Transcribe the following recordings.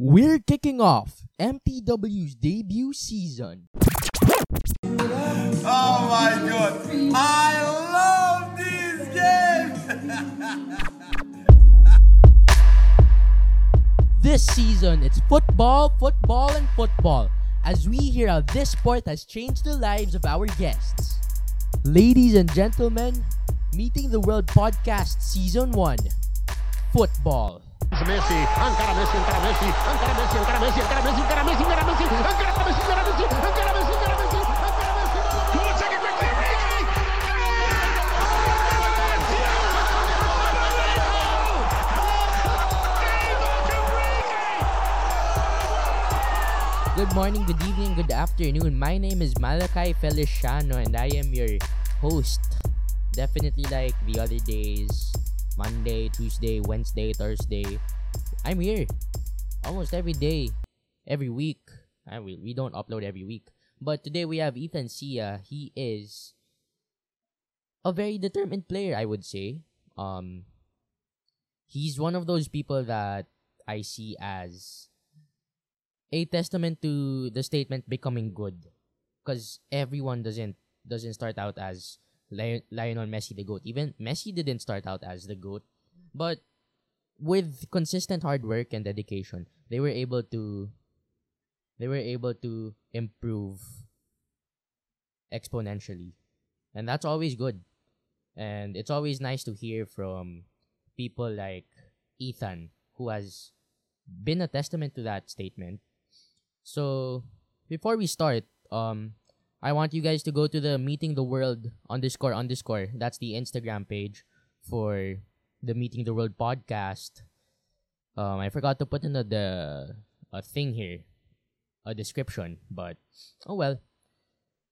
We're kicking off MTW's debut season. Oh my god. I love this game. This season, it's football, football, and football as we hear how this sport has changed the lives of our guests. Ladies and gentlemen, Meeting the World Podcast Season 1 Football. Messi, Messi, Messi, Messi, Messi, Messi, Messi, Messi, Messi, Messi, Messi, Messi! Good morning, good evening, good afternoon. My name is Malachi Feliciano and I am your host. Definitely like the other days Monday, Tuesday, Wednesday, Thursday. I'm here almost every day, every week. I, we, we don't upload every week. But today we have Ethan Sia. He is a very determined player, I would say. Um, he's one of those people that I see as a testament to the statement becoming good because everyone doesn't doesn't start out as Lionel Messi the goat. Even Messi didn't start out as the goat but with consistent hard work and dedication they were able to they were able to improve exponentially. And that's always good. And it's always nice to hear from people like Ethan who has been a testament to that statement. So before we start, um, I want you guys to go to the Meeting the World underscore underscore. That's the Instagram page for the Meeting the World podcast. Um, I forgot to put in the, the a thing here, a description, but oh well.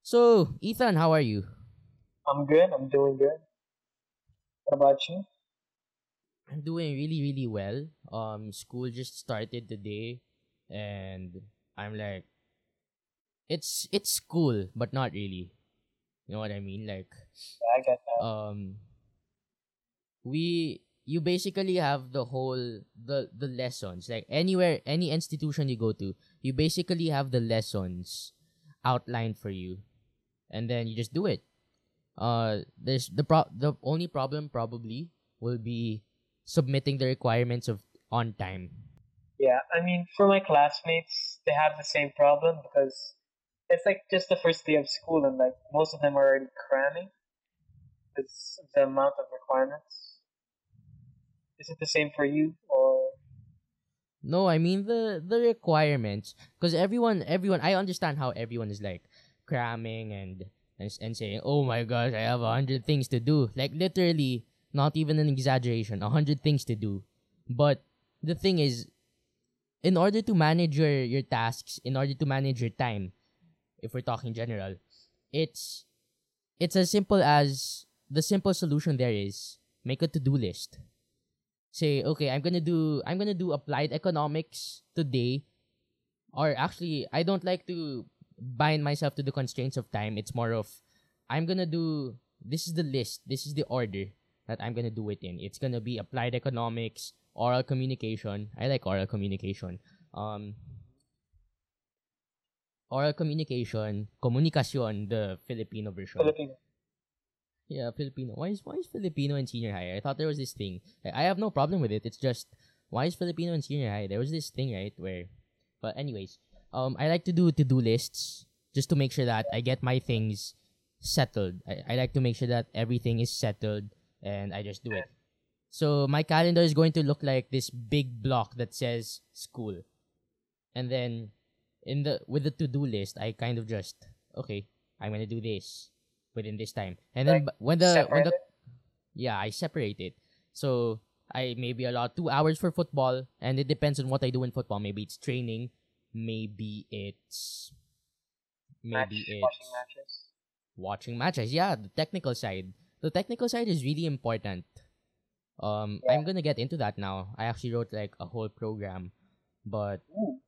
So Ethan, how are you? I'm good. I'm doing good. What about you? I'm doing really really well. Um, school just started today, and I'm like, it's it's school, but not really. You know what I mean? Like, Yeah, I get that. um, we you basically have the whole the the lessons like anywhere any institution you go to you basically have the lessons outlined for you and then you just do it uh there's the pro the only problem probably will be submitting the requirements of on time Yeah, I mean, for my classmates, they have the same problem because it's like just the first day of school, and like most of them are already cramming. It's the amount of requirements. Is it the same for you, or No, I mean the the requirements because everyone everyone I understand how everyone is like cramming and and, and saying, "Oh my gosh, I have a hundred things to do." Like literally, not even an exaggeration, a hundred things to do. But the thing is, in order to manage your your tasks, in order to manage your time, if we're talking general, it's it's as simple as the simple solution there is make a to-do list. Say okay i'm gonna do i'm gonna do applied economics today or actually i don't like to bind myself to the constraints of time. It's more of i'm gonna do this is the list this is the order that i'm gonna do it in. It's gonna be applied economics oral communication. I like oral communication. Um oral communication Komunikasyon the filipino version Filipino? yeah, Filipino. Why is why is Filipino in senior high? I thought there was this thing. I I have no problem with it. It's just why is Filipino in senior high? There was this thing, right? Where, but anyways, um, I like to do to do lists just to make sure that I get my things settled. I, I like to make sure that everything is settled and I just do it. So my calendar is going to look like this big block that says school, and then in the with the to do list, I kind of just okay, I'm gonna do this within this time, and then Like, when the when the yeah, I separate it. So I maybe allot two hours for football, and it depends on what I do in football. Maybe it's training, maybe it's Match, maybe it's watching matches. watching matches. Yeah, the technical side. The technical side is really important. Um, I'm gonna get into that now. I actually wrote like a whole program, but Ooh.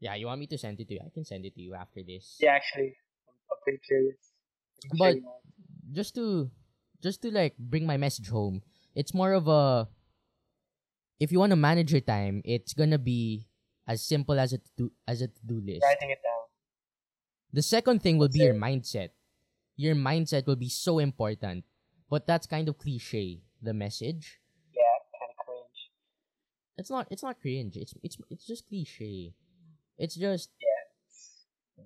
Yeah, you want me to send it to you? I can send it to you after this. Yeah, actually, I'm, I'm pretty curious. I can show But- mine. just to just to like bring my message home it's more of a if you want to manage your time, it's gonna be as simple as a to as a to do list. Writing it down. The second thing will That's be your mindset. Your mindset will be so important, but that's kind of cliche. The message. Yeah, kind of cringe. It's not. It's not cringe. It's it's it's just cliche. It's just Yeah.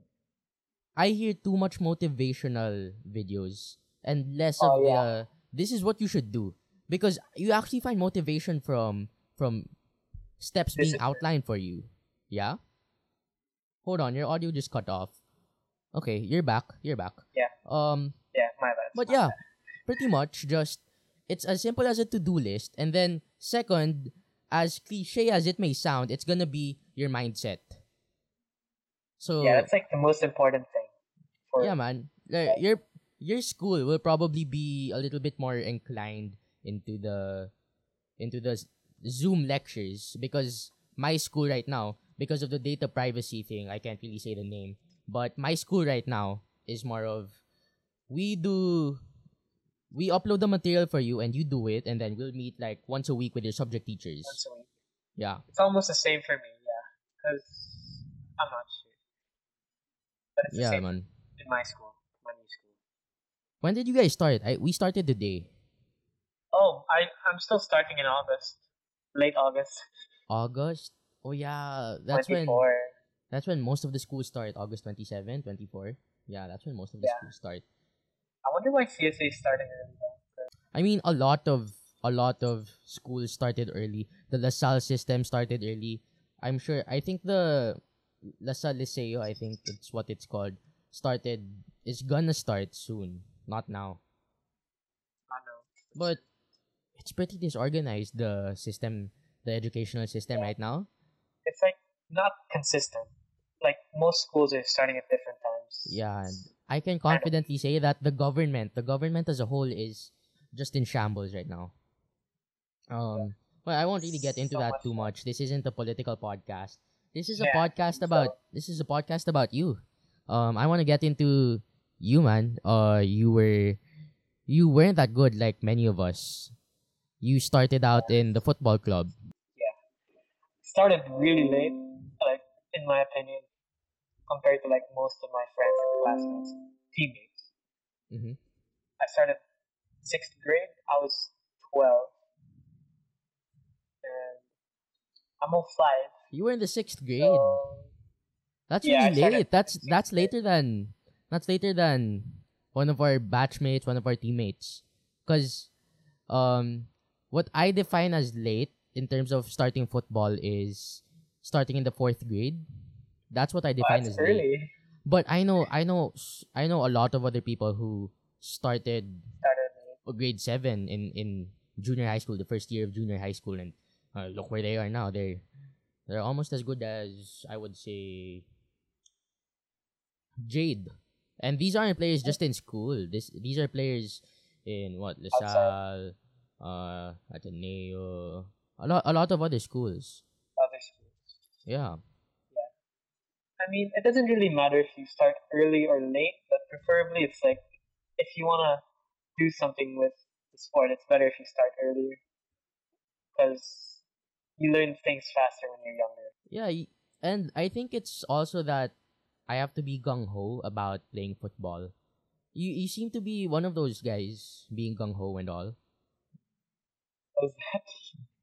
I hear too much motivational videos and less Oh, of the this is what you should do because you actually find motivation from from steps being outlined for you. Yeah. Hold on, your audio just cut off. Okay, you're back. You're back. Yeah. Um, Yeah, my bad. but my yeah, bad. pretty much just it's as simple as a to-do list and then second as cliche as it may sound it's gonna be your mindset so Yeah, that's like the most important thing. For yeah man Uh, your your school will probably be a little bit more inclined into the into the zoom lectures because my school right now because of the data privacy thing i can't really say the name but my school right now is more of we do we upload the material for you and you do it and then we'll meet like once a week with your subject teachers once a week. yeah It's almost the same for me, yeah. Because I'm not sure. But it's the yeah man in my school, my new school. when did you guys start I, we started today Oh, I, I'm still starting in August. Late August. august oh yeah that's 24. when That's when most of the schools start. August 27, 24. Yeah, that's when most of the Yeah. schools start. I wonder why CSA is starting early though. I mean, a lot of a lot of schools started early. The LaSalle system started early. I'm sure. I think the LaSalle Liceo, I think it's what it's called, started is gonna start soon. Not now, I know. but it's pretty disorganized. The system, the educational system Yeah. right now. It's like not consistent. Like most schools are starting at different times. Yeah, I can confidently say that the government, the government as a whole, is just in shambles right now. Um, well, I won't really get into So that much too much. This isn't a political podcast. This is a Yeah, podcast so- about. This is a podcast about you. Um, I want to get into you, man. Uh, you were, you weren't that good like many of us. You started out in the football club. Yeah, started really late, like in my opinion, compared to like most of my friends and classmates, teammates. Mhm. I started sixth grade. I was twelve, and I'm 05. You were in the sixth grade. So That's Yeah, really late. That's that's later than that's later than one of our batchmates, one of our teammates. Cause um what I define as late in terms of starting football is starting in the fourth grade. That's what I well, define as late. But I know I know I know a lot of other people who started Started grade seven in in junior high school, the first year of junior high school, and uh, look where they are now. They're they're almost as good as I would say Jade. And these aren't players just in school. This these are players in what LaSalle, uh, Ateneo, a lot a lot of other schools. Other schools. Yeah, I mean, it doesn't really matter if you start early or late, but preferably it's like if you wanna do something with the sport, it's better if you start earlier because you learn things faster when you're younger. yeah, and I think it's also that I have to be gung ho about playing football. You you seem to be one of those guys being gung ho and all. How's that?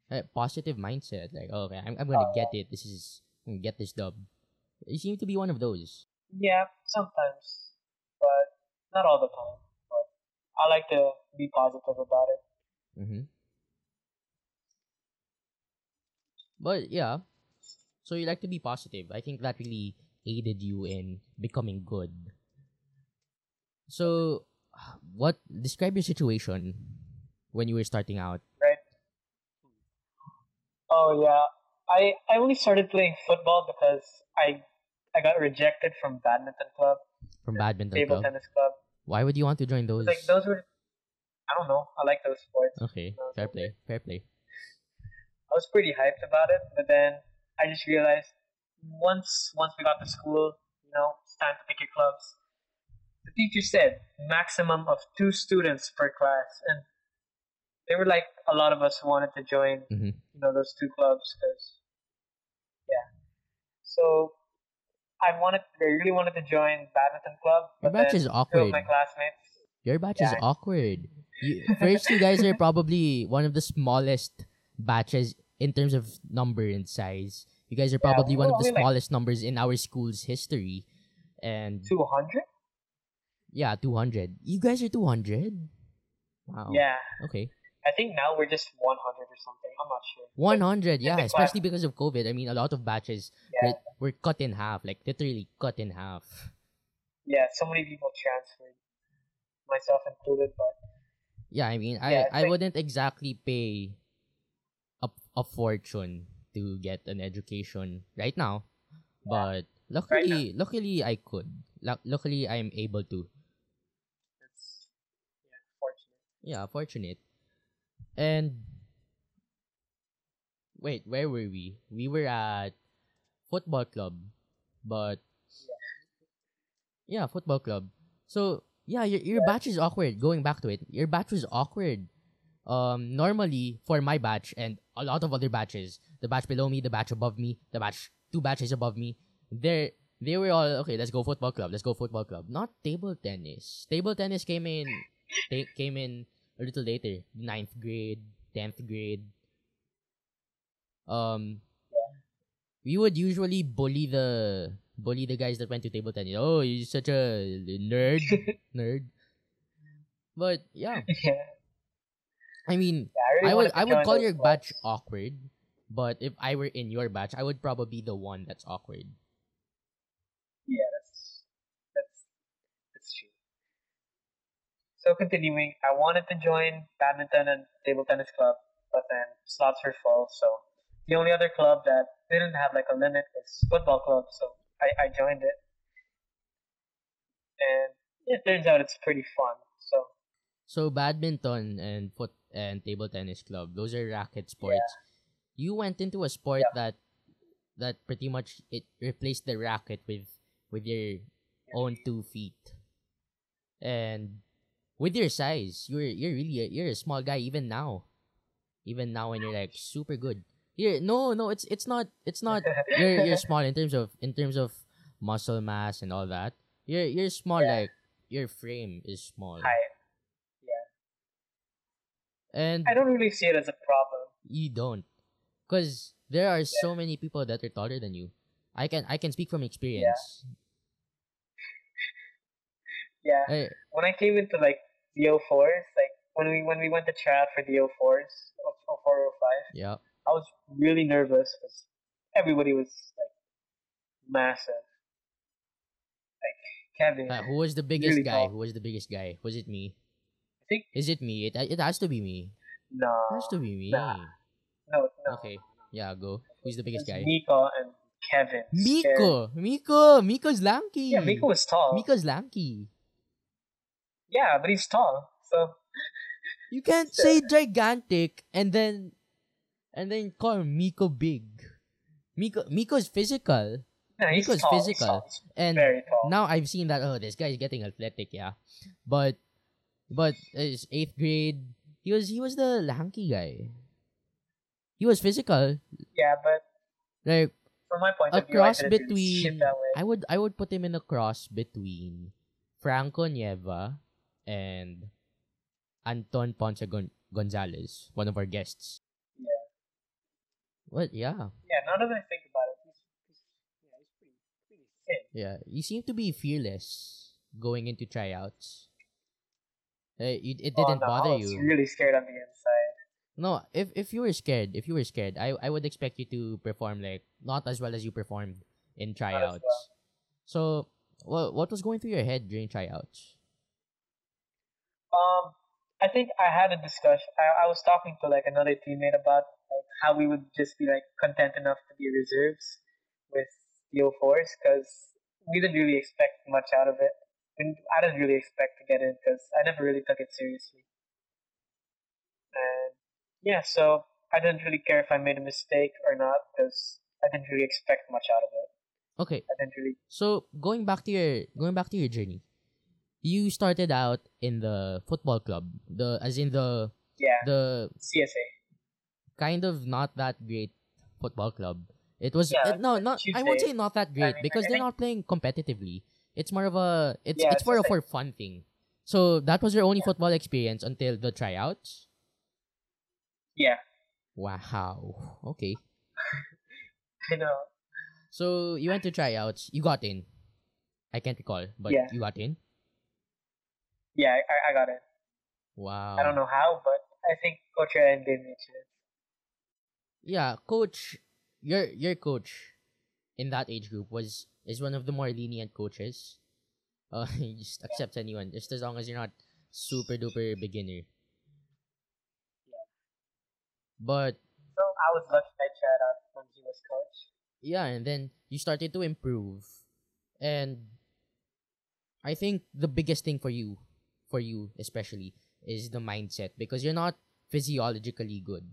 Uh, positive mindset, like oh, okay, I'm I'm gonna Oh, get it. This is I'm gonna get this dub. You seem to be one of those. Yeah, sometimes, but not all the time. But I like to be positive about it. Mm-hmm. But yeah, so you like to be positive. I think that really aided you in becoming good. So, what describe your situation when you were starting out? right? Oh yeah, I I only started playing football because I I got rejected from badminton club, From badminton table club. tennis club. Why would you want to join those? Like those were, I don't know. I like those sports. Okay, those fair play, fair play. I was pretty hyped about it, but then I just realized once once we got to school, you know, it's time to pick your clubs. The teacher said maximum of two students per class, and there were like a lot of us who wanted to join, Mhm. you know, those two clubs because, yeah. So I wanted, I really wanted to join badminton club, Your batch is awkward. my classmates. Your batch is awkward. You, first, you guys are probably one of the smallest batches in terms of number and size. You guys are Yeah, probably one of the only, like- smallest numbers in our school's history. And Two hundred? yeah, 200. You guys are 200? Wow. Yeah, Okay. I think now we're just one hundred or something. I'm not sure. 100, yeah, the class- especially because of COVID. I mean, a lot of batches Yeah, were, were cut in half, like literally cut in half. yeah. So many people transferred, myself included. But Yeah, I mean, I, Yeah, it's I like- wouldn't exactly pay a, fortune to get an education right now, but luckily, luckily I could. Lu- luckily, I'm able to. it's yeah, fortunate. Yeah, fortunate. And wait, where were we? We were at football club, but yeah, football club. So yeah, your your batch is awkward. Going back to it, your batch was awkward. Um, normally for my batch and a lot of other batches, the batch below me, the batch above me, the batch two batches above me, they they were all okay. Let's go football club. Let's go football club. Not table tennis. Table tennis came in, they came in a little later, ninth grade, tenth grade. Um, we would usually bully the bully the guys that went to table tennis. Oh, you're such a nerd, nerd. But yeah, I mean, yeah. I, really I would I would call your clubs. batch awkward, but if I were in your batch, I would probably be the one that's awkward. Yeah, that's that's that's true. So continuing, I wanted to join badminton and table tennis club, but then slots were full. So the only other club that didn't have like a limit was football club. So I, I joined it, and it turns out it's pretty fun. So badminton and foot and table tennis club, those are racket sports. You went into a sport that that pretty much it replaced the racket with with your own two feet. And with your size, you're you're really a, you're a small guy even now. Even now when you're like super good. Here no no it's it's not it's not you're you're small in terms of in terms of muscle mass and all that. You're you're small Yeah. like your frame is small. height. And I don't really see it as a problem. you don't. Because there are so many people that are taller than you. I can i can speak from experience. Yeah. Eh, when I came into like the 04s, like when we when we went to try out for the 04s of 04 05, yeah. I was really nervous because everybody was like massive. Like Kevin, Uh, who was the biggest Really guy? tall. who was the biggest guy? Was it me think is it me it, it has to be me no, it has to be me nah. no, no. okay yeah go who's the biggest guy Miko and Kevin. Miko miko miko's lanky Yeah, Miko was tall. miko's lanky Yeah, but he's tall. So you can't say gigantic and then and then call miko big miko miko's physical yeah, he's Miko's tall. he's physical. tall. He's and very tall. now I've seen that oh this guy is getting athletic yeah but but his eighth grade he was he was the lanky guy he was physical Yeah, but like from my point a of view, I cross see between it that way. I would I would put him in a cross between Franco Nieva and Anton Ponce Gon- Gonzalez one of our guests Yeah. what yeah Yeah, now that I think about it, he's, he's yeah, he's pretty pretty thin. Yeah, you seem to be fearless going into tryouts. Uh, you, it Oh, didn't no, bother I was you. really scared on the inside. No, if if you were scared, if you were scared, I I would expect you to perform like not as well as you performed in tryouts. well. So, what what was going through your head during tryouts? Um, I think I had a discussion. I, I was talking to like another teammate about like how we would just be like content enough to be reserves with the 04s because we didn't really expect much out of it. And I didn't really expect to get in because I never really took it seriously. And yeah, so I didn't really care if I made a mistake or not because I didn't really expect much out of it. Okay, I didn't really. so going back to your going back to your journey, you started out in the football club, the as in the Yeah, the CSA. kind of not that great football club. It was Yeah, it- no, not I won't say not that great mean, because I they're not playing competitively. It's more of a it's Yeah, it's more of for fun thing. So that was your only football experience until the tryouts. Yeah, Wow. Okay. I know. So you went to tryouts. You got in. I can't recall, but Yeah. you got in. Yeah, I, I got it. Wow. I don't know how, but I think Coach Ryan gave me a chance. Yeah, coach, your your coach in that age group was is one of the more lenient coaches. Uh, he just accepts anyone just as long as you're not super duper beginner. Yeah. But So I was lucky I tried out when he was coach. yeah, and then you started to improve, and I think the biggest thing for you, for you especially, is the mindset because you're not physiologically good,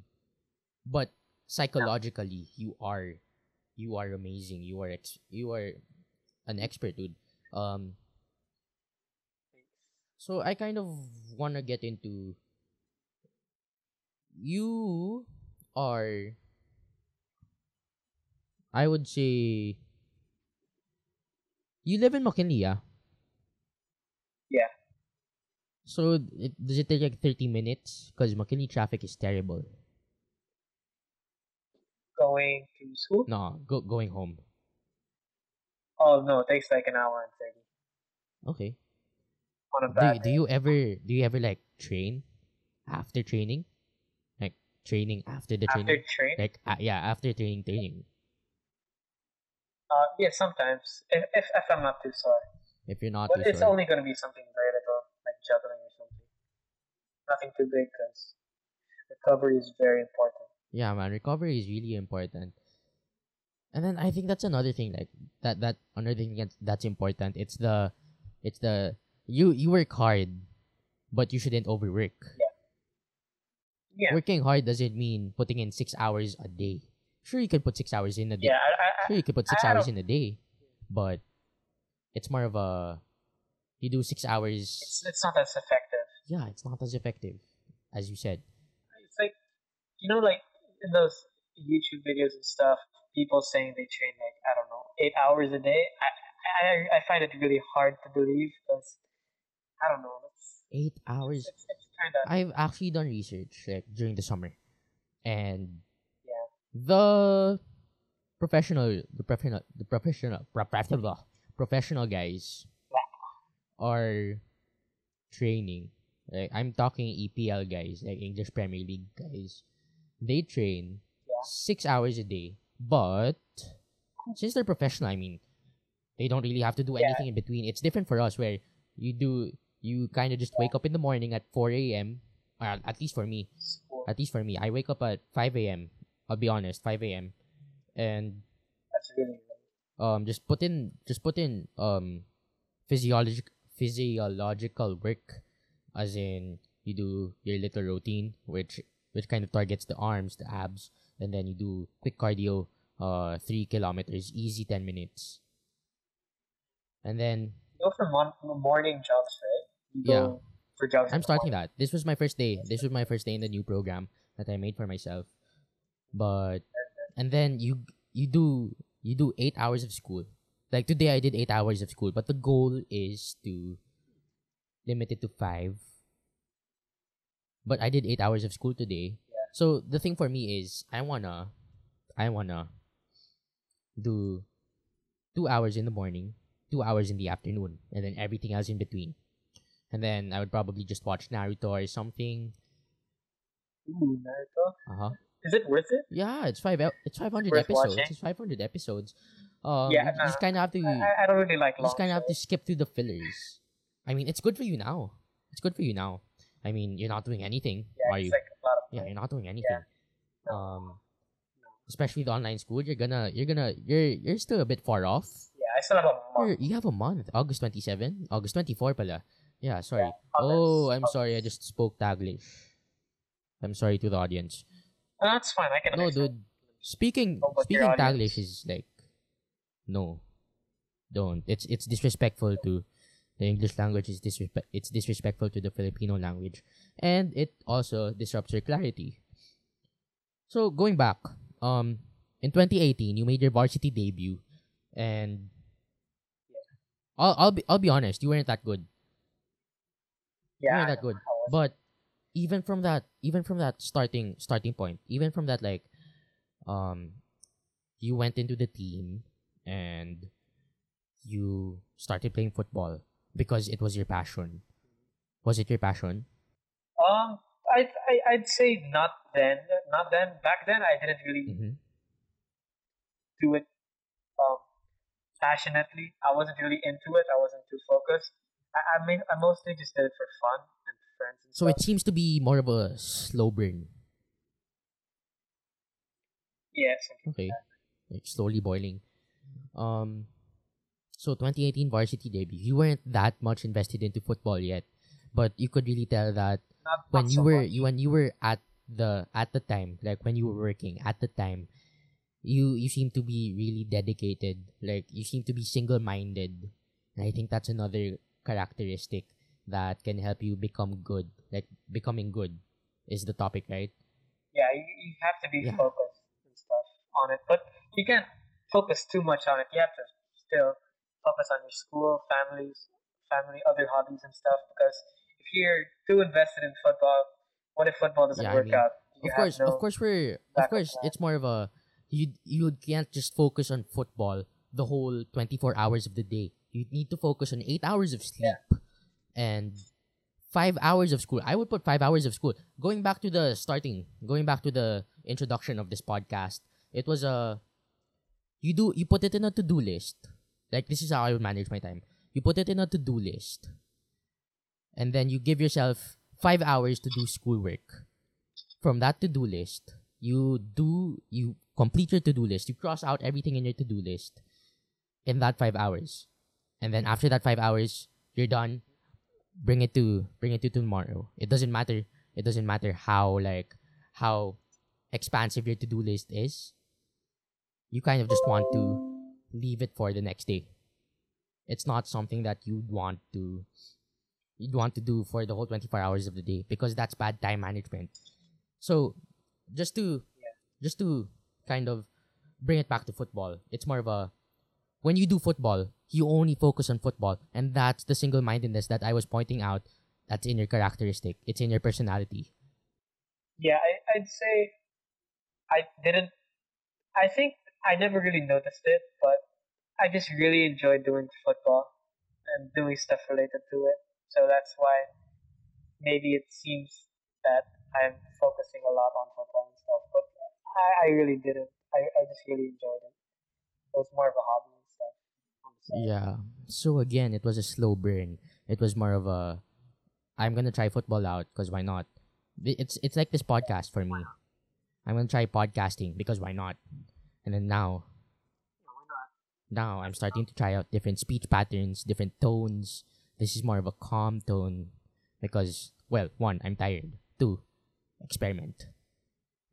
but psychologically you are, you are amazing. You are ex- you are an expert, dude. Um. So I kind of wanna get into. You are I would say you live in McKinley, yeah? Yeah. So it, does it take like 30 minutes? Because McKinley traffic is terrible. Going to school? No, go, going home. Oh no, it takes like an hour and thirty Okay. on a Do, bad do day. you ever do you ever like train after training? Like training after the After training? train? Like uh, yeah, after training training. Uh, yeah, sometimes if, if if I'm not too sore, If you're not but it's sure. only gonna be something very little, like juggling or something. Nothing too big, because recovery is very important. Yeah, man, recovery is really important. And then I think that's another thing like that that another thing that's, that's important. It's the it's the you you work hard, but you shouldn't overwork. Yeah, yeah. Working hard doesn't mean putting in 6 hours a day. Sure you can put 6 hours in a day. yeah. I, I, Sure you can put 6 I hours in a day, but it's more of a you do 6 hours. it's it's not as effective. Yeah, it's not as effective as you said. It's like you know, like in those YouTube videos and stuff, people saying they train like I don't know eight hours a day. I I I find it really hard to believe because I don't know. 8 hours it's, it's kind of I've actually done research like during the summer, and yeah. the professional, the professional, the professional, professional, professional guys are training. Like I'm talking EPL guys, like English Premier League guys. They train Yeah. six hours a day, but since they're professional, I mean, they don't really have to do Yeah. anything in between. It's different for us where you do you kind of just wake up in the morning at 4 a.m. Well, at least for me, at least for me, I wake up at 5 a.m. I'll be honest, 5 a.m. and really um just put in just put in um physiologic physiological work as in you do your little routine which which kind of targets the arms the abs and then you do quick cardio uh three kilometers easy 10 minutes and then you go for mon- morning jogs, right? You Yeah. go for jogs. i'm starting morning. that this was my first day this was my first day in the new program that i made for myself but and then you you do you do eight hours of school like today i did eight hours of school but the goal is to limit it to five but i did eight hours of school today so the thing for me is i wanna i wanna do two hours in the morning two hours in the afternoon and then everything else in between and then i would probably just watch naruto or something Ooh, Naruto. uh-huh Is it worth it? yeah, it's five. It's five hundred episodes. watching? It's five hundred episodes. Um, Yeah, you just nah. kind of have to. I, I- don't really like long just kind of have to skip through the fillers. I mean, it's good for you now. It's good for you now. I mean, you're not doing anything, Yeah, are you? like a lot of yeah, you're not doing anything. No. Um, especially the online school, you're gonna, you're gonna, you're, you're still a bit far off. Yeah, I still have a You're, month. you have a month. August twenty seven, August twenty four, pala. Yeah, sorry. Yeah, oh, I'm sorry. I just spoke Taglish. I'm sorry to the audience. No, that's fine. I can No, dude. Speaking Oh, speaking Taglish is like, no, don't. It's it's disrespectful to The English language is disrespect it's disrespectful to the Filipino language and it also disrupts your clarity. So going back, um in 2018 you made your varsity debut and I'll I'll be I'll be honest, you weren't that good. You Yeah, weren't that good. know, I was- But even from that even from that starting starting point, even from that like um you went into the team and you started playing football because it was your passion. Was it your passion? Um, I, I I'd say not then, not then. Back then, I didn't really Mm-hmm. do it um passionately. I wasn't really into it. I wasn't too focused. I I mean, I mostly just did it for fun and friends and So stuff. it seems to be more of a slow burn. yes, Okay. Like slowly boiling. Um so 2018 varsity debut. You weren't that much invested into football yet, but you could really tell that not, when not you so were much. you when you were at the at the time, like when you were working at the time, you you seem to be really dedicated. Like you seem to be single minded. And I think that's another characteristic that can help you become good. Like becoming good is the topic, right? yeah, you, you have to be Yeah. focused and stuff on it, but you can't focus too much on it. You have to still focus on your school, families, family, other hobbies and stuff. Because if you're too invested in football, what if football doesn't Yeah, I work mean, out? Of course, no- of course, we're of course it's more of a you you can't just focus on football the whole twenty four hours of the day. You need to focus on eight hours of sleep and five hours of school. I would put five hours of school. Going back to the starting, going back to the introduction of this podcast, it was a you do you put it in a to do list. Like this is how I would manage my time. You put it in a to do list, and then you give yourself five hours to do schoolwork from that to-do list, you do you complete your to-do list. You cross out everything in your to-do list in that five hours, and then after that five hours, you're done. Bring it to bring it to tomorrow. It doesn't matter. It doesn't matter how like how expansive your to-do list is. You kind of just want to leave it for the next day. It's not something that you'd want to you'd want to do for the whole 24 hours of the day because that's bad time management. So, just to just to kind of bring it back to football, it's more of a when you do football, you only focus on football, and that's the single-mindedness that I was pointing out. That's in your characteristic. It's in your personality. Yeah, I, I'd say I didn't. I think I never really noticed it, but I just really enjoy doing football and doing stuff related to it. So that's why maybe it seems that I'm focusing a lot on football and stuff, but I, I really didn't. I, I just really enjoyed it. It was more of a hobby and stuff. Yeah. So again, it was a slow burn. It was more of a I'm gonna try football out because why not? It's it's like this podcast for me. I'm gonna try podcasting because why not? And then now, Yeah, now I'm starting to try out different speech patterns, different tones. This is more of a calm tone because well, one, I'm tired. Two, experiment.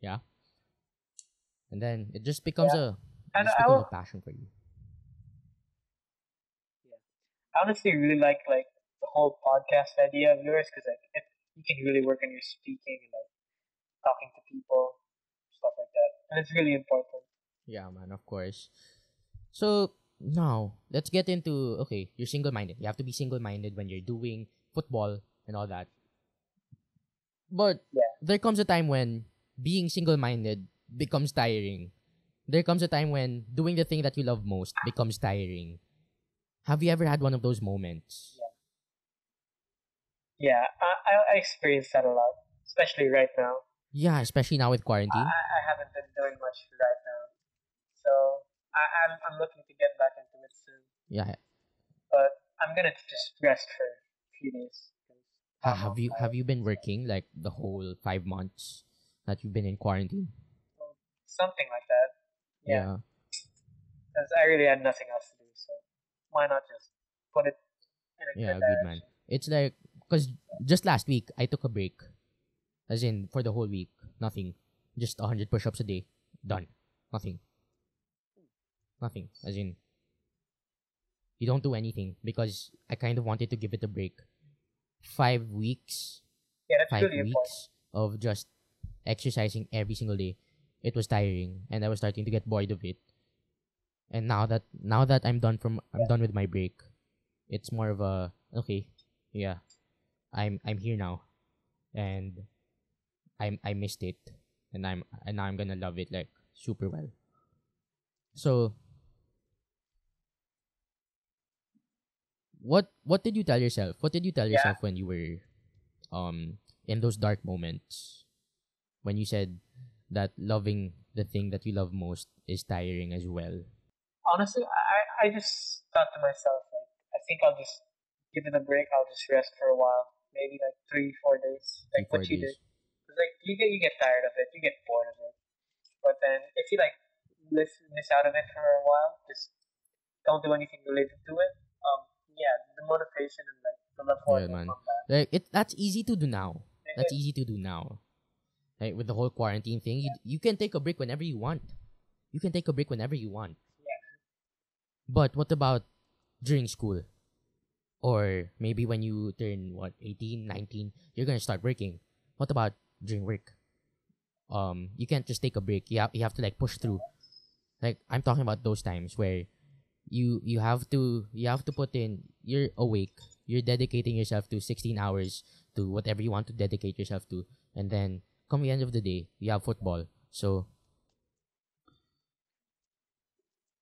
Yeah. And then it just becomes a And I, will, a passion for you. Yeah. I honestly really like like the whole podcast idea of yours because like it, you can really work on your speaking and like talking to people, stuff like that, and it's really important. Yeah, man, of course. So now let's get into okay, you're single minded. You have to be single minded when you're doing football and all that. But Yeah. there comes a time when being single minded becomes tiring. There comes a time when doing the thing that you love most becomes tiring. Have you ever had one of those moments? Yeah, I I, I experience that a lot, especially right now. Yeah, especially now with quarantine. I haven't been doing much right now, so I, I'm I'm looking to get back into it soon. Yeah. But I'm gonna just rest for a few days. Ha- have you have you been working like the whole five months that you've been in quarantine? something like that? Yeah, because I really had nothing else to do, so why not just put it in a Yeah, good good man. It's like because just last week I took a break, as in for the whole week, nothing, just hundred push-ups a day, done, nothing, nothing. As in, you don't do anything because I kind of wanted to give it a break. Five weeks, Yeah, that's five really weeks of just exercising every single day. It was tiring, and I was starting to get bored of it. And now that now that I'm done from I'm done with my break, it's more of a okay, yeah, I'm I'm here now, and I'm I missed it, and I'm and now I'm gonna love it like super well. So what what did you tell yourself? What did you tell Yeah. yourself when you were um in those dark moments when you said that loving the thing that you love most is tiring as well? Honestly, I, I just thought to myself, like, I think I'll just give it a break. I'll just rest for a while, maybe like three, four days, like Three, what you days. did. 'Cause, like you get you get tired of it, you get bored of it. But then if you like miss miss out of it for a while, just don't do anything related to it. Yeah, the motivation and like the Yeah, man. Like it that's easy to do now. And That's then- easy to do now. Like with the whole quarantine thing, you you can take a break whenever you want. You can take a break whenever you want. Yeah. But what about during school? Or maybe when you turn what 18, 19, you're going to start working. What about during work? Um you can't just take a break. You have, you have to like push through. Like I'm talking about those times where you you have to you have to put in you're awake. You're dedicating yourself to 16 hours to whatever you want to dedicate yourself to. And then come the end of the day you have football. So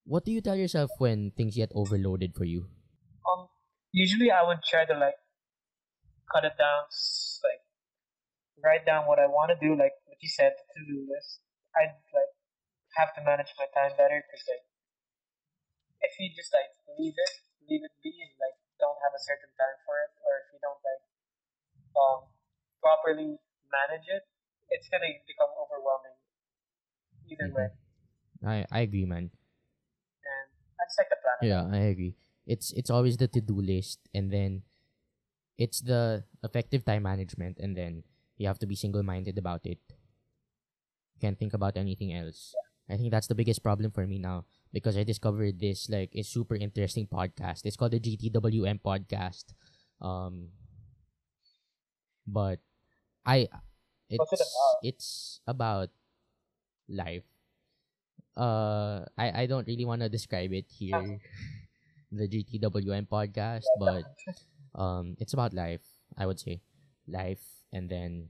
what do you tell yourself when things get overloaded for you? Um, usually I would try to like cut it down, like write down what I want to do, like what you said, the to-do list. I'd like have to manage my time better because like if you just like leave it, leave it be, and like don't have a certain time for it, or if you don't like um properly manage it, it's gonna become overwhelming. Either Mhm. way, i i agree man and just like the plan. yeah i agree it's it's always the to-do list and then it's the effective time management and then you have to be single-minded about it can't think about anything else i think that's the biggest problem for me now because i discovered this like a super interesting podcast it's called the gtwm podcast um but i it's it about? it's about life uh i i don't really want to describe it here the GTWM podcast, but um, it's about life. I would say life, and then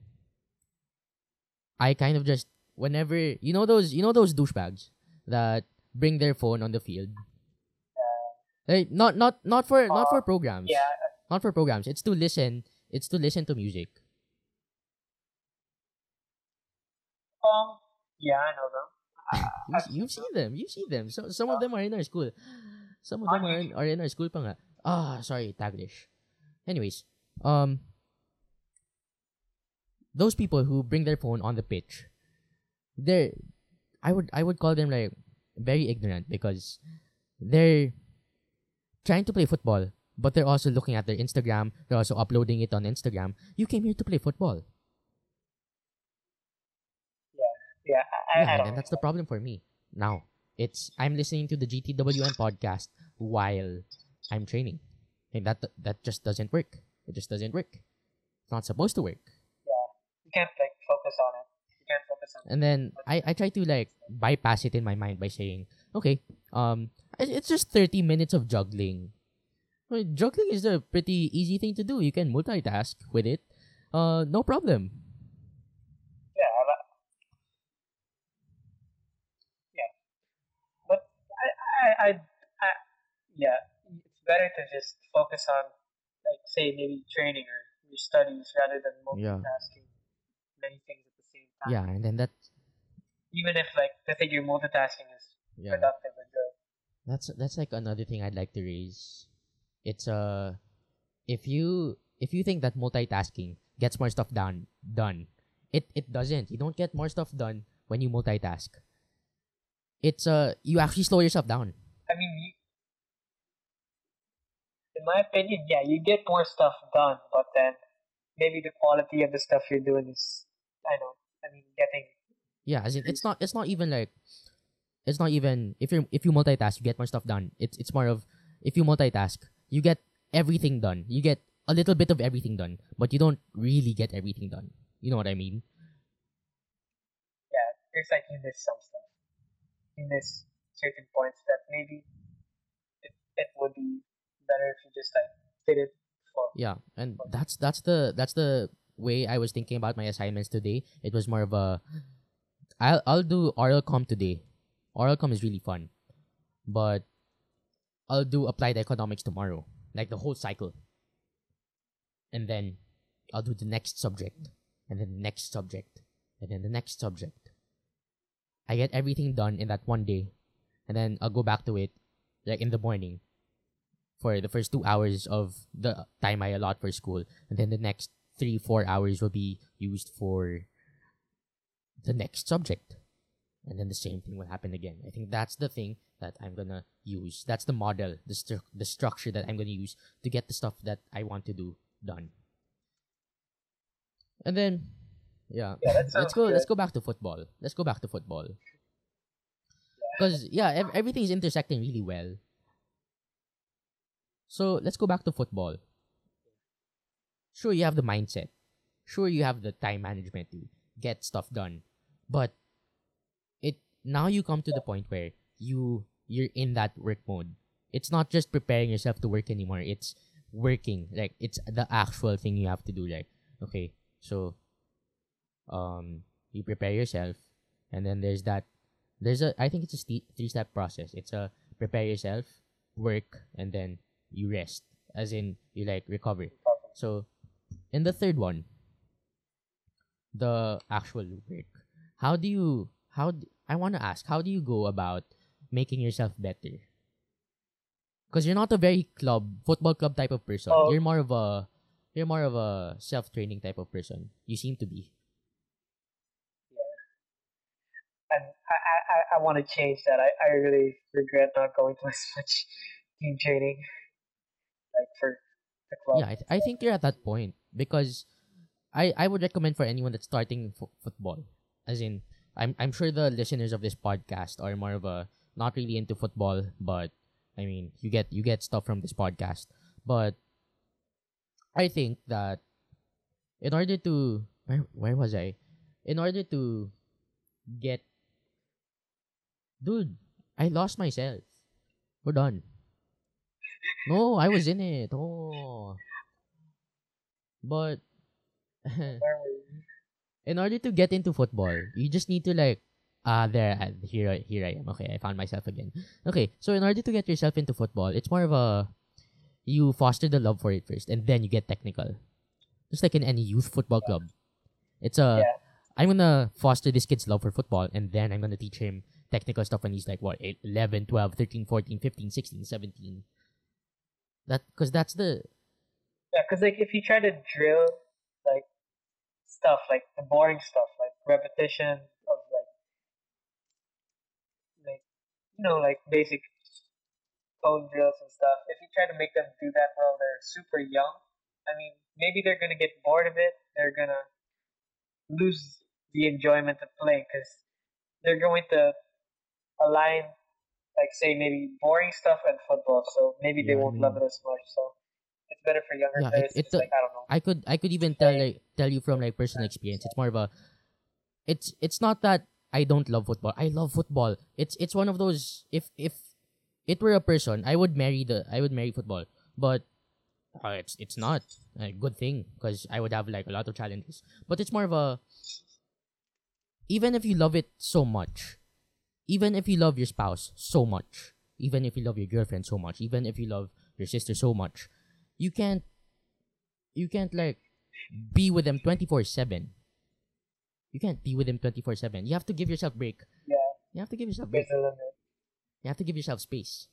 I kind of just whenever you know those you know those douchebags that bring their phone on the field. Like not not not for not for programs. Yeah, Not for programs. It's to listen. It's to listen to music. um, yeah, I know them. You, you've seen them. You see them. So some of them are in our school. Some of them are in, are in our school pa nga. Ah, sorry, Taglish. Anyways, um, those people who bring their phone on the pitch, they're, I would I would call them like very ignorant because they're trying to play football, but they're also looking at their Instagram. They're also uploading it on Instagram. You came here to play football. Yeah, I, I, I yeah, don't and that's the problem for me now. It's I'm listening to the GTWM podcast while I'm training, and that that just doesn't work. It just doesn't work. It's not supposed to work. Yeah, you can't like focus on it. And then I I try to like bypass it in my mind by saying, okay, um, it's just thirty minutes of juggling. Well, juggling is a pretty easy thing to do. You can multitask with it. Uh, no problem. Yeah, I- yeah. But I, I, I, I, yeah, it's better to just focus on, like, say maybe training or your studies rather than Yeah. multitasking many things at the same time. Yeah, and then that Even if like the thing you're multitasking is yeah. productive or good. That's that's like another thing I'd like to raise. It's uh if you if you think that multitasking gets more stuff done done, it it doesn't. You don't get more stuff done when you multitask. It's uh you actually slow yourself down. I mean, you, in my opinion, yeah, you get more stuff done, but then maybe the quality of the stuff you're doing is, I know, I mean, getting Yeah, as in, it's not it's not even like it's not even if you if you multitask you get more stuff done. It's it's more of if you multitask, you get everything done. You get a little bit of everything done, but you don't really get everything done. You know what I mean? Yeah, it's like you miss some stuff. You miss certain points that maybe it, it would be better if you just like did it for Yeah, and that's that's the that's the way I was thinking about my assignments today. It was more of a I'll I'll do oral com today. Oral com is really fun. But I'll do applied economics tomorrow. Like the whole cycle. And then I'll do the next subject. And then the next subject. And then the next subject. I get everything done in that one day. And then I'll go back to it like in the morning for the first two hours of the time I allot for school, and then the next three, four hours will be used for the next subject. And then the same thing will happen again. I think that's the thing that I'm gonna use. That's the model, the, stru- the structure that I'm gonna use to get the stuff that I want to do done. And then, yeah, Yeah, let's go. Let's go back to football. Let's go back to football. Because yeah, ev- everything is intersecting really well. So let's go back to football. Sure, you have the mindset. Sure, you have the time management to get stuff done. But it now you come to the point where you you're in that work mode. It's not just preparing yourself to work anymore. It's working. Like it's the actual thing you have to do. Like okay, so um you prepare yourself, and then there's that. There's a I think it's a st- three step process. It's a prepare yourself, work, and then you rest. As in you like recover. So in the third one, the actual work. How do you how do, I want to ask, how do you go about making yourself better? Because you're not a very club football club type of person. Oh. You're more of a you're more of a self training type of person. You seem to be. Yeah. And I, I, I- I want to change that. I, I really regret not going to as much team training, like for the club. Yeah, I, th- I think you're at that point because I I would recommend for anyone that's starting fo- football, as in I'm I'm sure the listeners of this podcast are more of a not really into football, but I mean you get you get stuff from this podcast, but I think that in order to where where was I, in order to get, dude, I lost myself. We're done. No, I was in it. Oh. But Where were you? in order to get into football, you just need to like ah there ah, here I- here I am. Okay, I found myself again. Okay, so in order to get yourself into football, it's more of a you foster the love for it first and then you get technical. Just like in any youth football club. It's a Yeah. I'm gonna foster this kid's love for football and then I'm gonna teach him technical stuff when he's like what 8, 11, 12, 13, 14, 15, 16, 17. That cuz that's the Yeah, because like if you try to drill like stuff, like the boring stuff, like repetition of like like you know like basic cone drills and stuff. If you try to make them do that while they're super young, I mean maybe they're gonna get bored of it. They're gonna lose the enjoyment of playing because they're going to align like say maybe boring stuff and football. So maybe they Yeah, I won't love mean- it as much. So it's better for younger Yeah, it- players. it- like I don't know. I could I could even tell like tell you from like personal experience. It's more of a it's it's not that I don't love football. I love football. It's it's one of those if if it were a person, I would marry the I would marry football. But uh, it's it's not a good thing because I would have like a lot of challenges. But it's more of a even if you love it so much, even if you love your spouse so much, even if you love your girlfriend so much, even if you love your sister so much, you can't you can't like be with them 24/7. You can't be with them 24/7. You have to give yourself break. Yeah, You have to give yourself break. there's a limit. You have to give yourself space.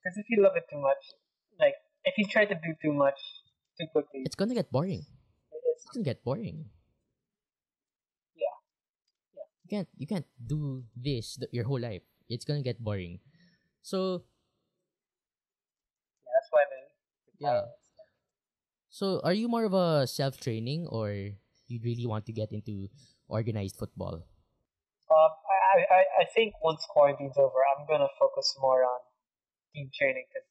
Because if you love it too much, like if you try to do too much too quickly, It's gonna get boring. it's It's gonna get boring. Yeah. Yeah. You can't you can't do this th- your whole life. It's gonna get boring. So yeah, that's why they Yeah. so are you more of a self training or you really want to get into organized football? Um, I, I I, I, I think once quarantine's over, I'm gonna focus more on team training because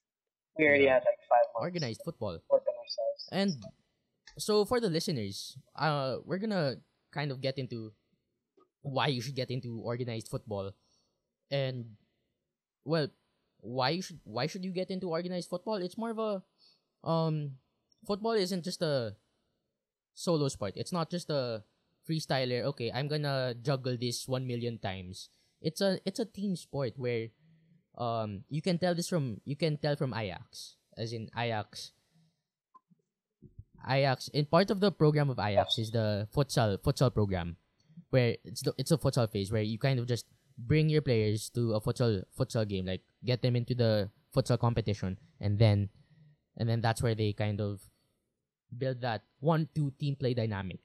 we already Yeah. had like five months Organized football. ourselves. And so for the listeners, uh, we're gonna kind of get into why you should get into organized football, and well, why should why should you get into organized football? It's more of a um, football isn't just a solo sport. It's not just a freestyler. Okay, I'm gonna juggle this one million times. It's a it's a team sport where um you can tell this from you can tell from Ajax as in Ajax Ajax in part of the program of Ajax is the futsal futsal program where it's the, it's a futsal phase where you kind of just bring your players to a futsal futsal game like get them into the futsal competition and then and then that's where they kind of build that one two team play dynamic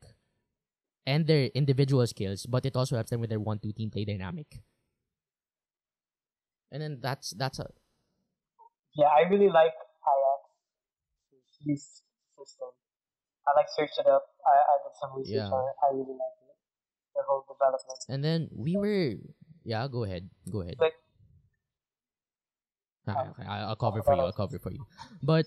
and their individual skills but it also helps them with their one two team play dynamic and then that's that's a Yeah, I really like Ajax. His system. I like searched it up. I, I did some research Yeah. on it. I really like it. The whole development. and then we were yeah go ahead go ahead Like Ah, okay, I- I'll cover for you. I'll cover for you. But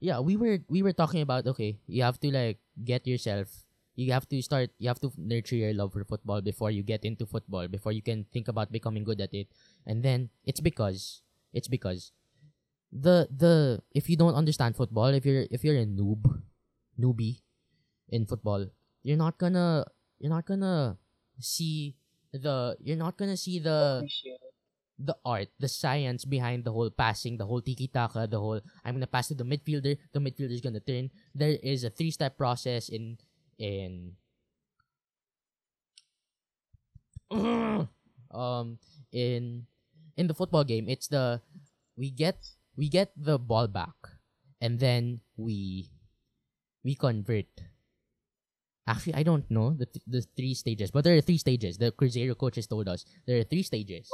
yeah, we were we were talking about okay, you have to like get yourself. You have to start. You have to nurture your love for football before you get into football. Before you can think about becoming good at it. And then it's because it's because the the if you don't understand football, if you're if you're a noob, newbie in football, you're not gonna you're not gonna see the you're not gonna see the. The art, the science behind the whole passing, the whole tiki taka, the whole I'm gonna pass to the midfielder, the midfielder's gonna turn. There is a three step process in in um in in the football game. It's the we get we get the ball back and then we we convert. Actually, I don't know the th- the three stages, but there are three stages. The Cruzeiro coaches told us there are three stages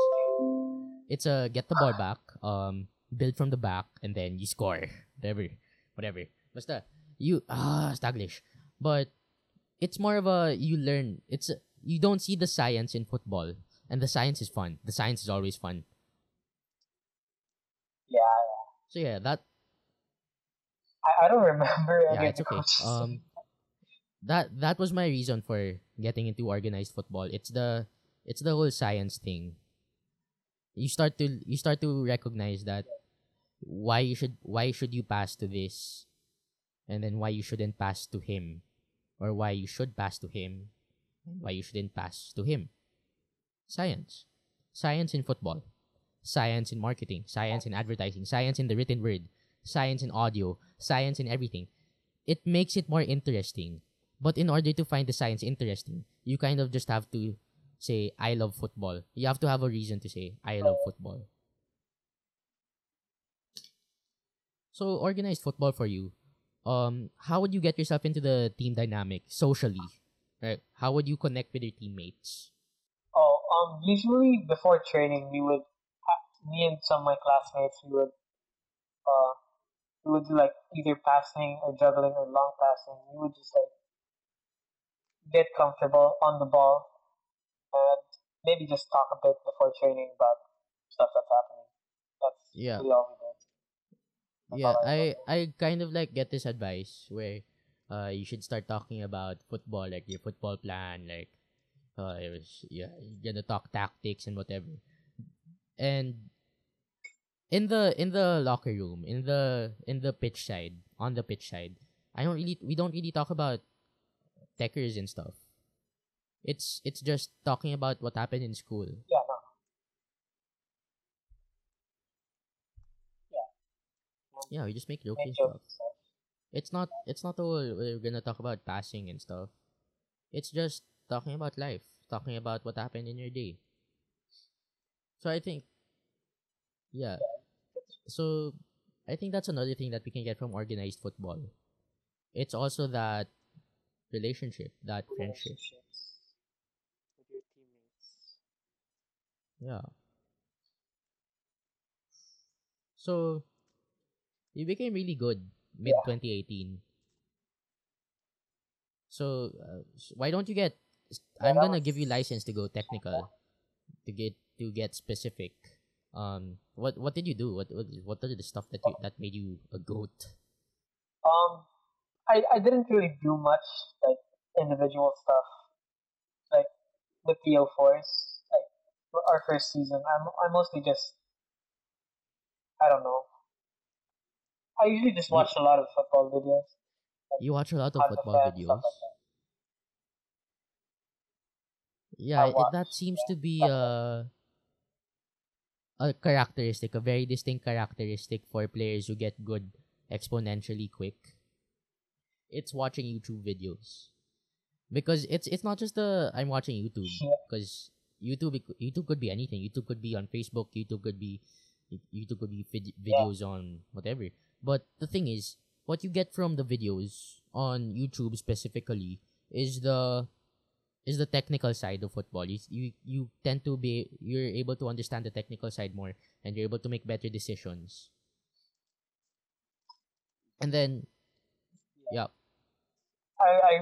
it's a get the ball back, um, build from the back, and then you score. Whatever, whatever. Basta, you ah staglish. But it's more of a you learn. It's a, you don't see the science in football, and the science is fun. The science is always fun. Yeah, yeah. So yeah, that I, I don't remember yeah, it's okay. Um, that that was my reason for getting into organized football. It's the it's the whole science thing. You start to you start to recognize that why you should why should you pass to this, and then why you shouldn't pass to him, or why you should pass to him, and why you shouldn't pass to him. Science, science in football, science in marketing, science in advertising, science in the written word, science in audio, science in everything. It makes it more interesting. But in order to find the science interesting, you kind of just have to say, I love football. You have to have a reason to say, I love football. So, organized football for you, um, how would you get yourself into the team dynamic socially? Right? How would you connect with your teammates? Oh, um, usually before training, we would, me and some of my classmates, we would, uh, we would do like either passing or juggling or long passing. We would just like get comfortable on the ball maybe just talk a bit before training about stuff that's happening. That's Yeah. really all we did. That's yeah, I I. I kind of like get this advice where uh you should start talking about football, like your football plan, like uh it was yeah, you're gonna talk tactics and whatever. And in the in the locker room, in the in the pitch side, on the pitch side, I don't really we don't really talk about techers and stuff. It's it's just talking about what happened in school. Yeah, no. Yeah, we just make jokes Make jokes. stuff. It's not it's not all we're gonna talk about passing and stuff. It's just talking about life, talking about what happened in your day. So I think yeah. So I think that's another thing that we can get from organized football. It's also that relationship, that friendship. Relationships with your teammates. Yeah. So you became really good mid 2018. So uh, why don't you get? I'm that gonna give you license to go technical. to get to get specific, um, what what did you do? What what what are the stuff that you that made you a goat? Um, I I didn't really do much like individual stuff, like the O4s. Like for our first season, I'm I mostly just I don't know. I usually just watch a lot of football videos. You watch a lot of football fan, stuff videos. like that. Yeah, it, that seems to be stuff like a uh, a characteristic, a very distinct characteristic for players who get good exponentially quick. It's watching YouTube videos. Because it's it's not just the I'm watching YouTube because YouTube could- YouTube could be anything. YouTube could be on Facebook, YouTube could be YouTube could be vid- Yeah. videos on whatever. But the thing is, what you get from the videos on YouTube specifically is the is the technical side of football. You, you you tend to be you're able to understand the technical side more and you're able to make better decisions. And then yeah, I, I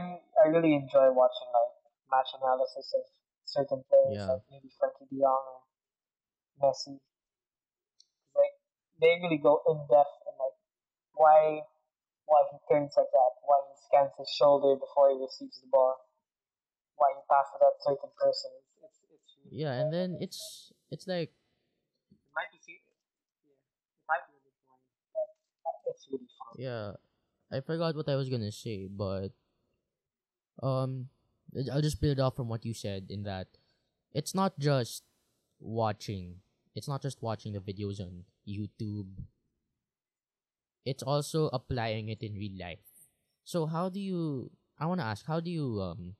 I really enjoy watching like match analysis of certain players, Yeah. like maybe Frenkie De Jong or Messi. Like they really go in depth and like why why he turns like that, why he scans his shoulder before he receives the ball, why he passes that certain person. It's it's, it's really yeah, and then it's it's like it might be yeah, it might be bit boring, but it's really fun. yeah, I forgot what I was gonna say, but um, I'll just build off from what you said in that it's not just watching. It's not just watching the videos on YouTube. It's also applying it in real life. So how do you? I want to ask, how do you um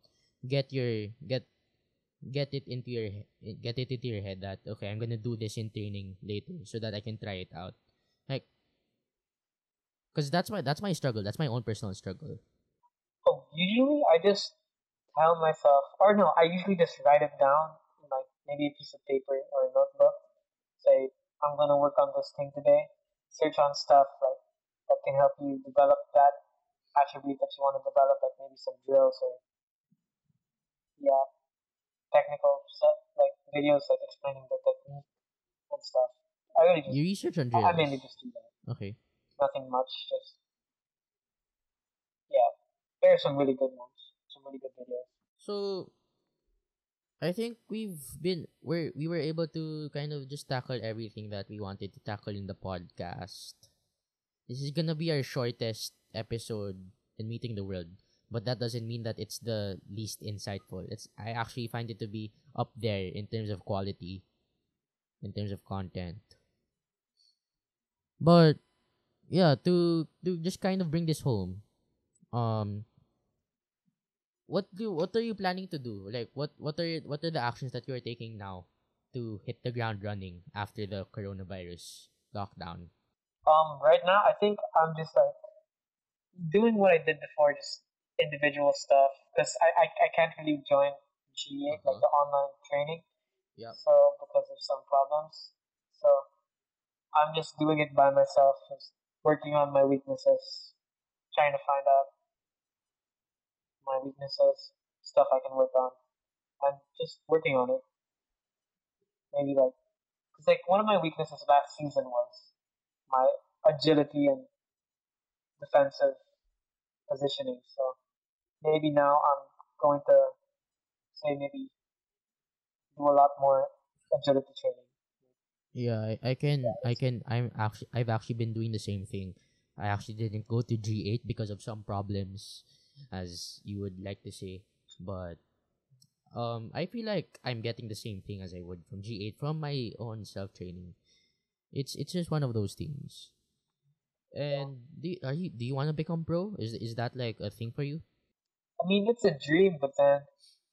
get your get get it into your get it into your head that okay, I'm gonna do this in training later so that I can try it out, like, cause that's my that's my struggle. That's my own personal struggle. Oh, usually I just tell myself, or no, I usually just write it down, like maybe a piece of paper or a notebook. Say, I'm gonna work on this thing today. Search on stuff like that can help you develop that attribute that you want to develop, like maybe some drills or yeah, technical stuff, like videos like explaining the technique and stuff. I really just, You research on I I drills. mainly just do that. Okay. Nothing much, just yeah. There are some really good ones, good videos. So I think we've been we we were able to kind of just tackle everything that we wanted to tackle in the podcast. This is gonna be our shortest episode in meeting the world, but that doesn't mean that it's the least insightful. It's I actually find it to be up there in terms of quality, in terms of content. But yeah, to to just kind of bring this home, um, what do what are you planning to do? Like what what are what are the actions that you are taking now to hit the ground running after the coronavirus lockdown? Um, right now I think I'm just like doing what I did before, just individual stuff, because I, I I can't really join G8 Uh-huh. like the online training. Yep. So because of some problems, so I'm just doing it by myself, just working on my weaknesses, trying to find out my weaknesses, stuff I can work on, I'm just working on it. Maybe like, cause like one of my weaknesses last season was my agility and defensive positioning. So maybe now I'm going to say maybe do a lot more agility training. Yeah, I, I can I can I'm actually I've actually been doing the same thing. I actually didn't go to G8 because of some problems, as you would like to say, but um I feel like I'm getting the same thing as I would from G8 from my own self training. It's it's just one of those things. And do you, are you do you want to become pro? Is is that like a thing for you? I mean, it's a dream, but then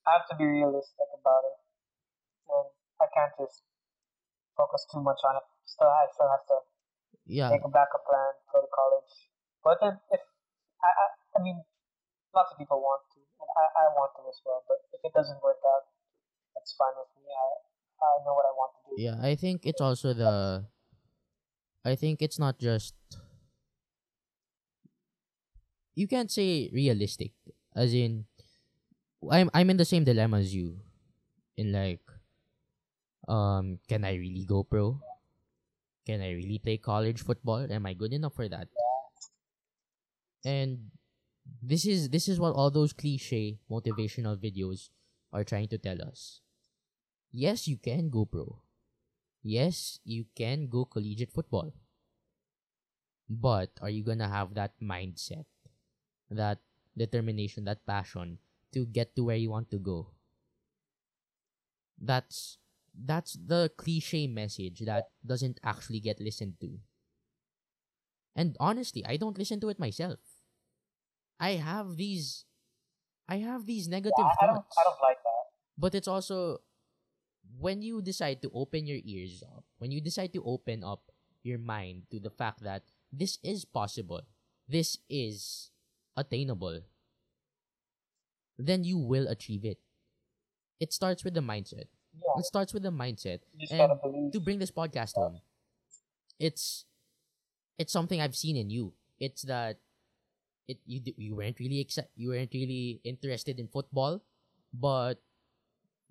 I have to be realistic about it, and I can't just focus too much on it. Still, I still have to Yeah, make a backup plan, go to college. But then, if I, I, I mean, lots of people want to, and I, I want to as well. But if it doesn't work out, that's fine with me. I, I know what I want to do. Yeah, I think it's also the I think it's not just you can't say realistic as in I'm I'm in the same dilemma as you in like Um, can I really go pro? Can I really play college football? Am I good enough for that? And this is this is what all those cliche motivational videos are trying to tell us. Yes, you can go pro. Yes, you can go collegiate football. But are you gonna have that mindset, that determination, that passion to get to where you want to go? That's that's the cliche message that doesn't actually get listened to. And honestly, I don't listen to it myself. I have these I have these negative Yeah, I, thoughts. I don't like that. But it's also when you decide to open your ears up, when you decide to open up your mind to the fact that this is possible, this is attainable, then you will achieve it. It starts with the mindset. Yeah, It starts with the mindset. And to bring this podcast home, it's it's something I've seen in you. It's that it you you weren't really exci- you weren't really interested in football, but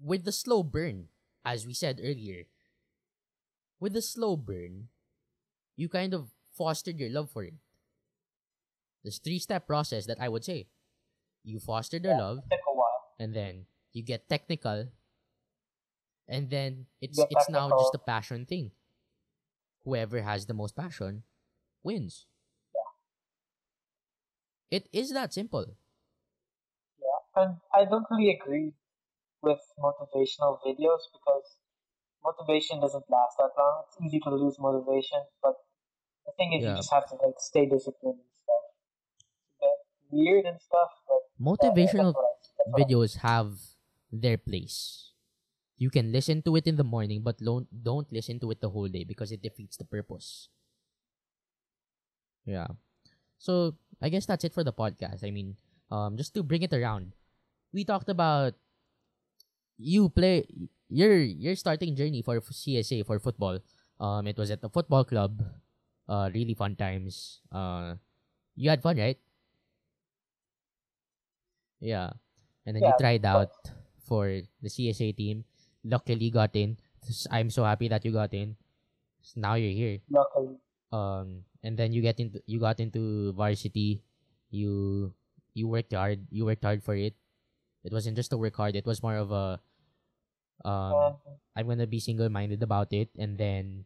with the slow burn, as we said earlier, with the slow burn, you kind of fostered your love for it. This three step process that I would say. You foster the Yeah, love, It took a while. and then you get technical and then it's Get it's now just a passion thing whoever has the most passion wins it is that simple Yeah, and I don't really agree with motivational videos because motivation doesn't last that long. It's easy to lose motivation, but the thing is, Yeah. you just have to like stay disciplined and stuff. It's a bit weird and stuff, but motivational that's what I, that's what I- videos have their place you can listen to it in the morning but don't don't listen to it the whole day because it defeats the purpose yeah so i guess that's it for the podcast i mean um just to bring it around we talked about you play your your starting journey for csa for football um it was at the football club uh really fun times uh you had fun right yeah and then you tried out for the CSA team. Luckily got in. I'm so happy that you got in. Now you're here. luckily. Um, and then you get into you got into varsity. You you worked hard. You worked hard for it. It wasn't just to work hard. It was more of a um, i'm gonna be single minded about it, and then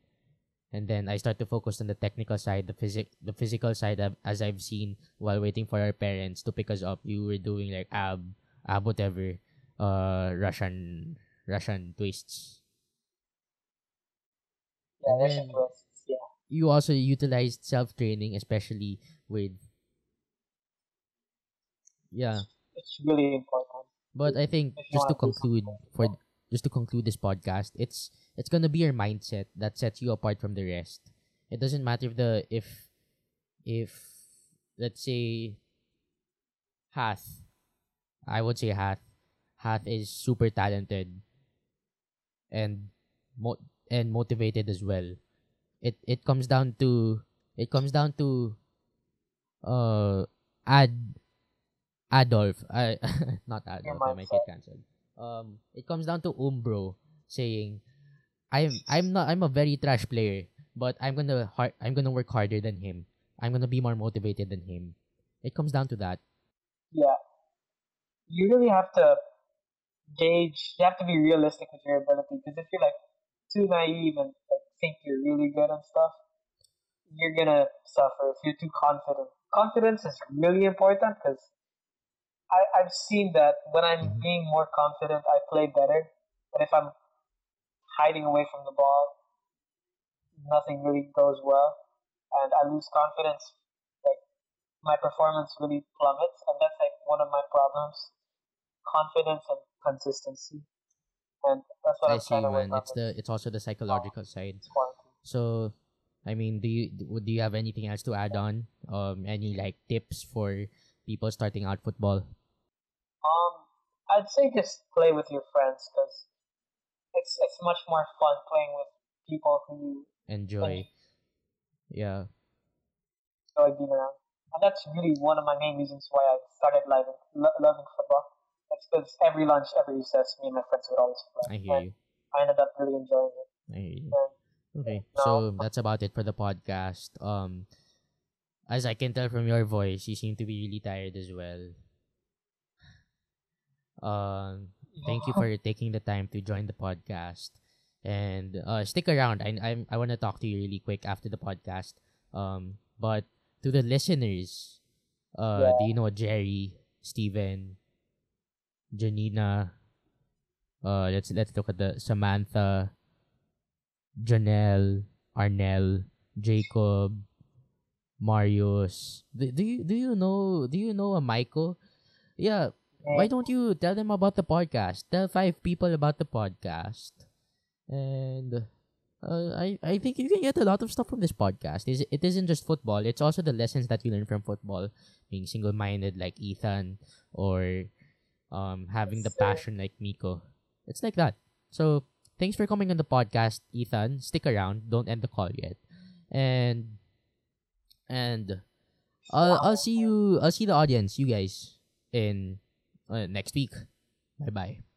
and then I start to focus on the technical side, the physic the physical side of, as I've seen while waiting for our parents to pick us up. You were doing like ab ab whatever, uh Russian Russian twists. yeah, And then- You also utilized self training, especially with yeah. it's really important. But I think just to conclude for just to conclude this podcast, it's it's gonna be your mindset that sets you apart from the rest. It doesn't matter if the if if let's say Hath, I would say Hath, Hath is super talented and mo- and motivated as well. It it comes down to it comes down to uh Ad Adolf. I not Adolf. I might get cancelled. Um, it comes down to Umbro saying, "I'm I'm not I'm a very trash player, but I'm gonna har- I'm gonna work harder than him. I'm gonna be more motivated than him." It comes down to that. Yeah, you really have to gauge. You have to be realistic with your ability because if you're like too naive and think you're really good and stuff, you're gonna suffer. If you're too confident, confidence is really important because I I've seen that when I'm Mhm. being more confident, I play better. But if I'm hiding away from the ball, nothing really goes well, and I lose confidence. Like my performance really plummets, and that's like one of my problems: confidence and consistency. And that's what I I'm see, man. It's the it's also the psychological side. So, I mean, do you do you have anything else to add on? Um, any like tips for people starting out football? Um, I'd say just play with your friends because it's it's much more fun playing with people who you Enjoy. Yeah. enjoy being around. And that's really one of my main reasons why I started loving, lo- loving football. Because every lunch, every recess, me and my friends would always play. I hear And you. I ended up really enjoying it. I- hear And Okay, so that's about it for the podcast. Um, as I can tell from your voice, you seem to be really tired as well. Um, thank you for taking the time to join the podcast, and uh, stick around. I I'm, I want to talk to you really quick after the podcast. Um, but to the listeners, uh, Yeah. do you know Jerry, Steven, Janina? Uh, let's let's look at the Samantha. Janelle, Arnell, Jacob, Marius. Do, do you do you know do you know a Michael? Yeah, why don't you tell them about the podcast? Tell five people about the podcast. And uh, I I think you can get a lot of stuff from this podcast. Is it isn't just football, it's also the lessons that you learn from football. Being single minded like Ethan or um having the passion like Miko. It's like that. So thanks for coming on the podcast, Ethan. Stick around. Don't end the call yet. And and I'll I'll see you I'll see the audience, you guys, in uh, next week. Bye bye.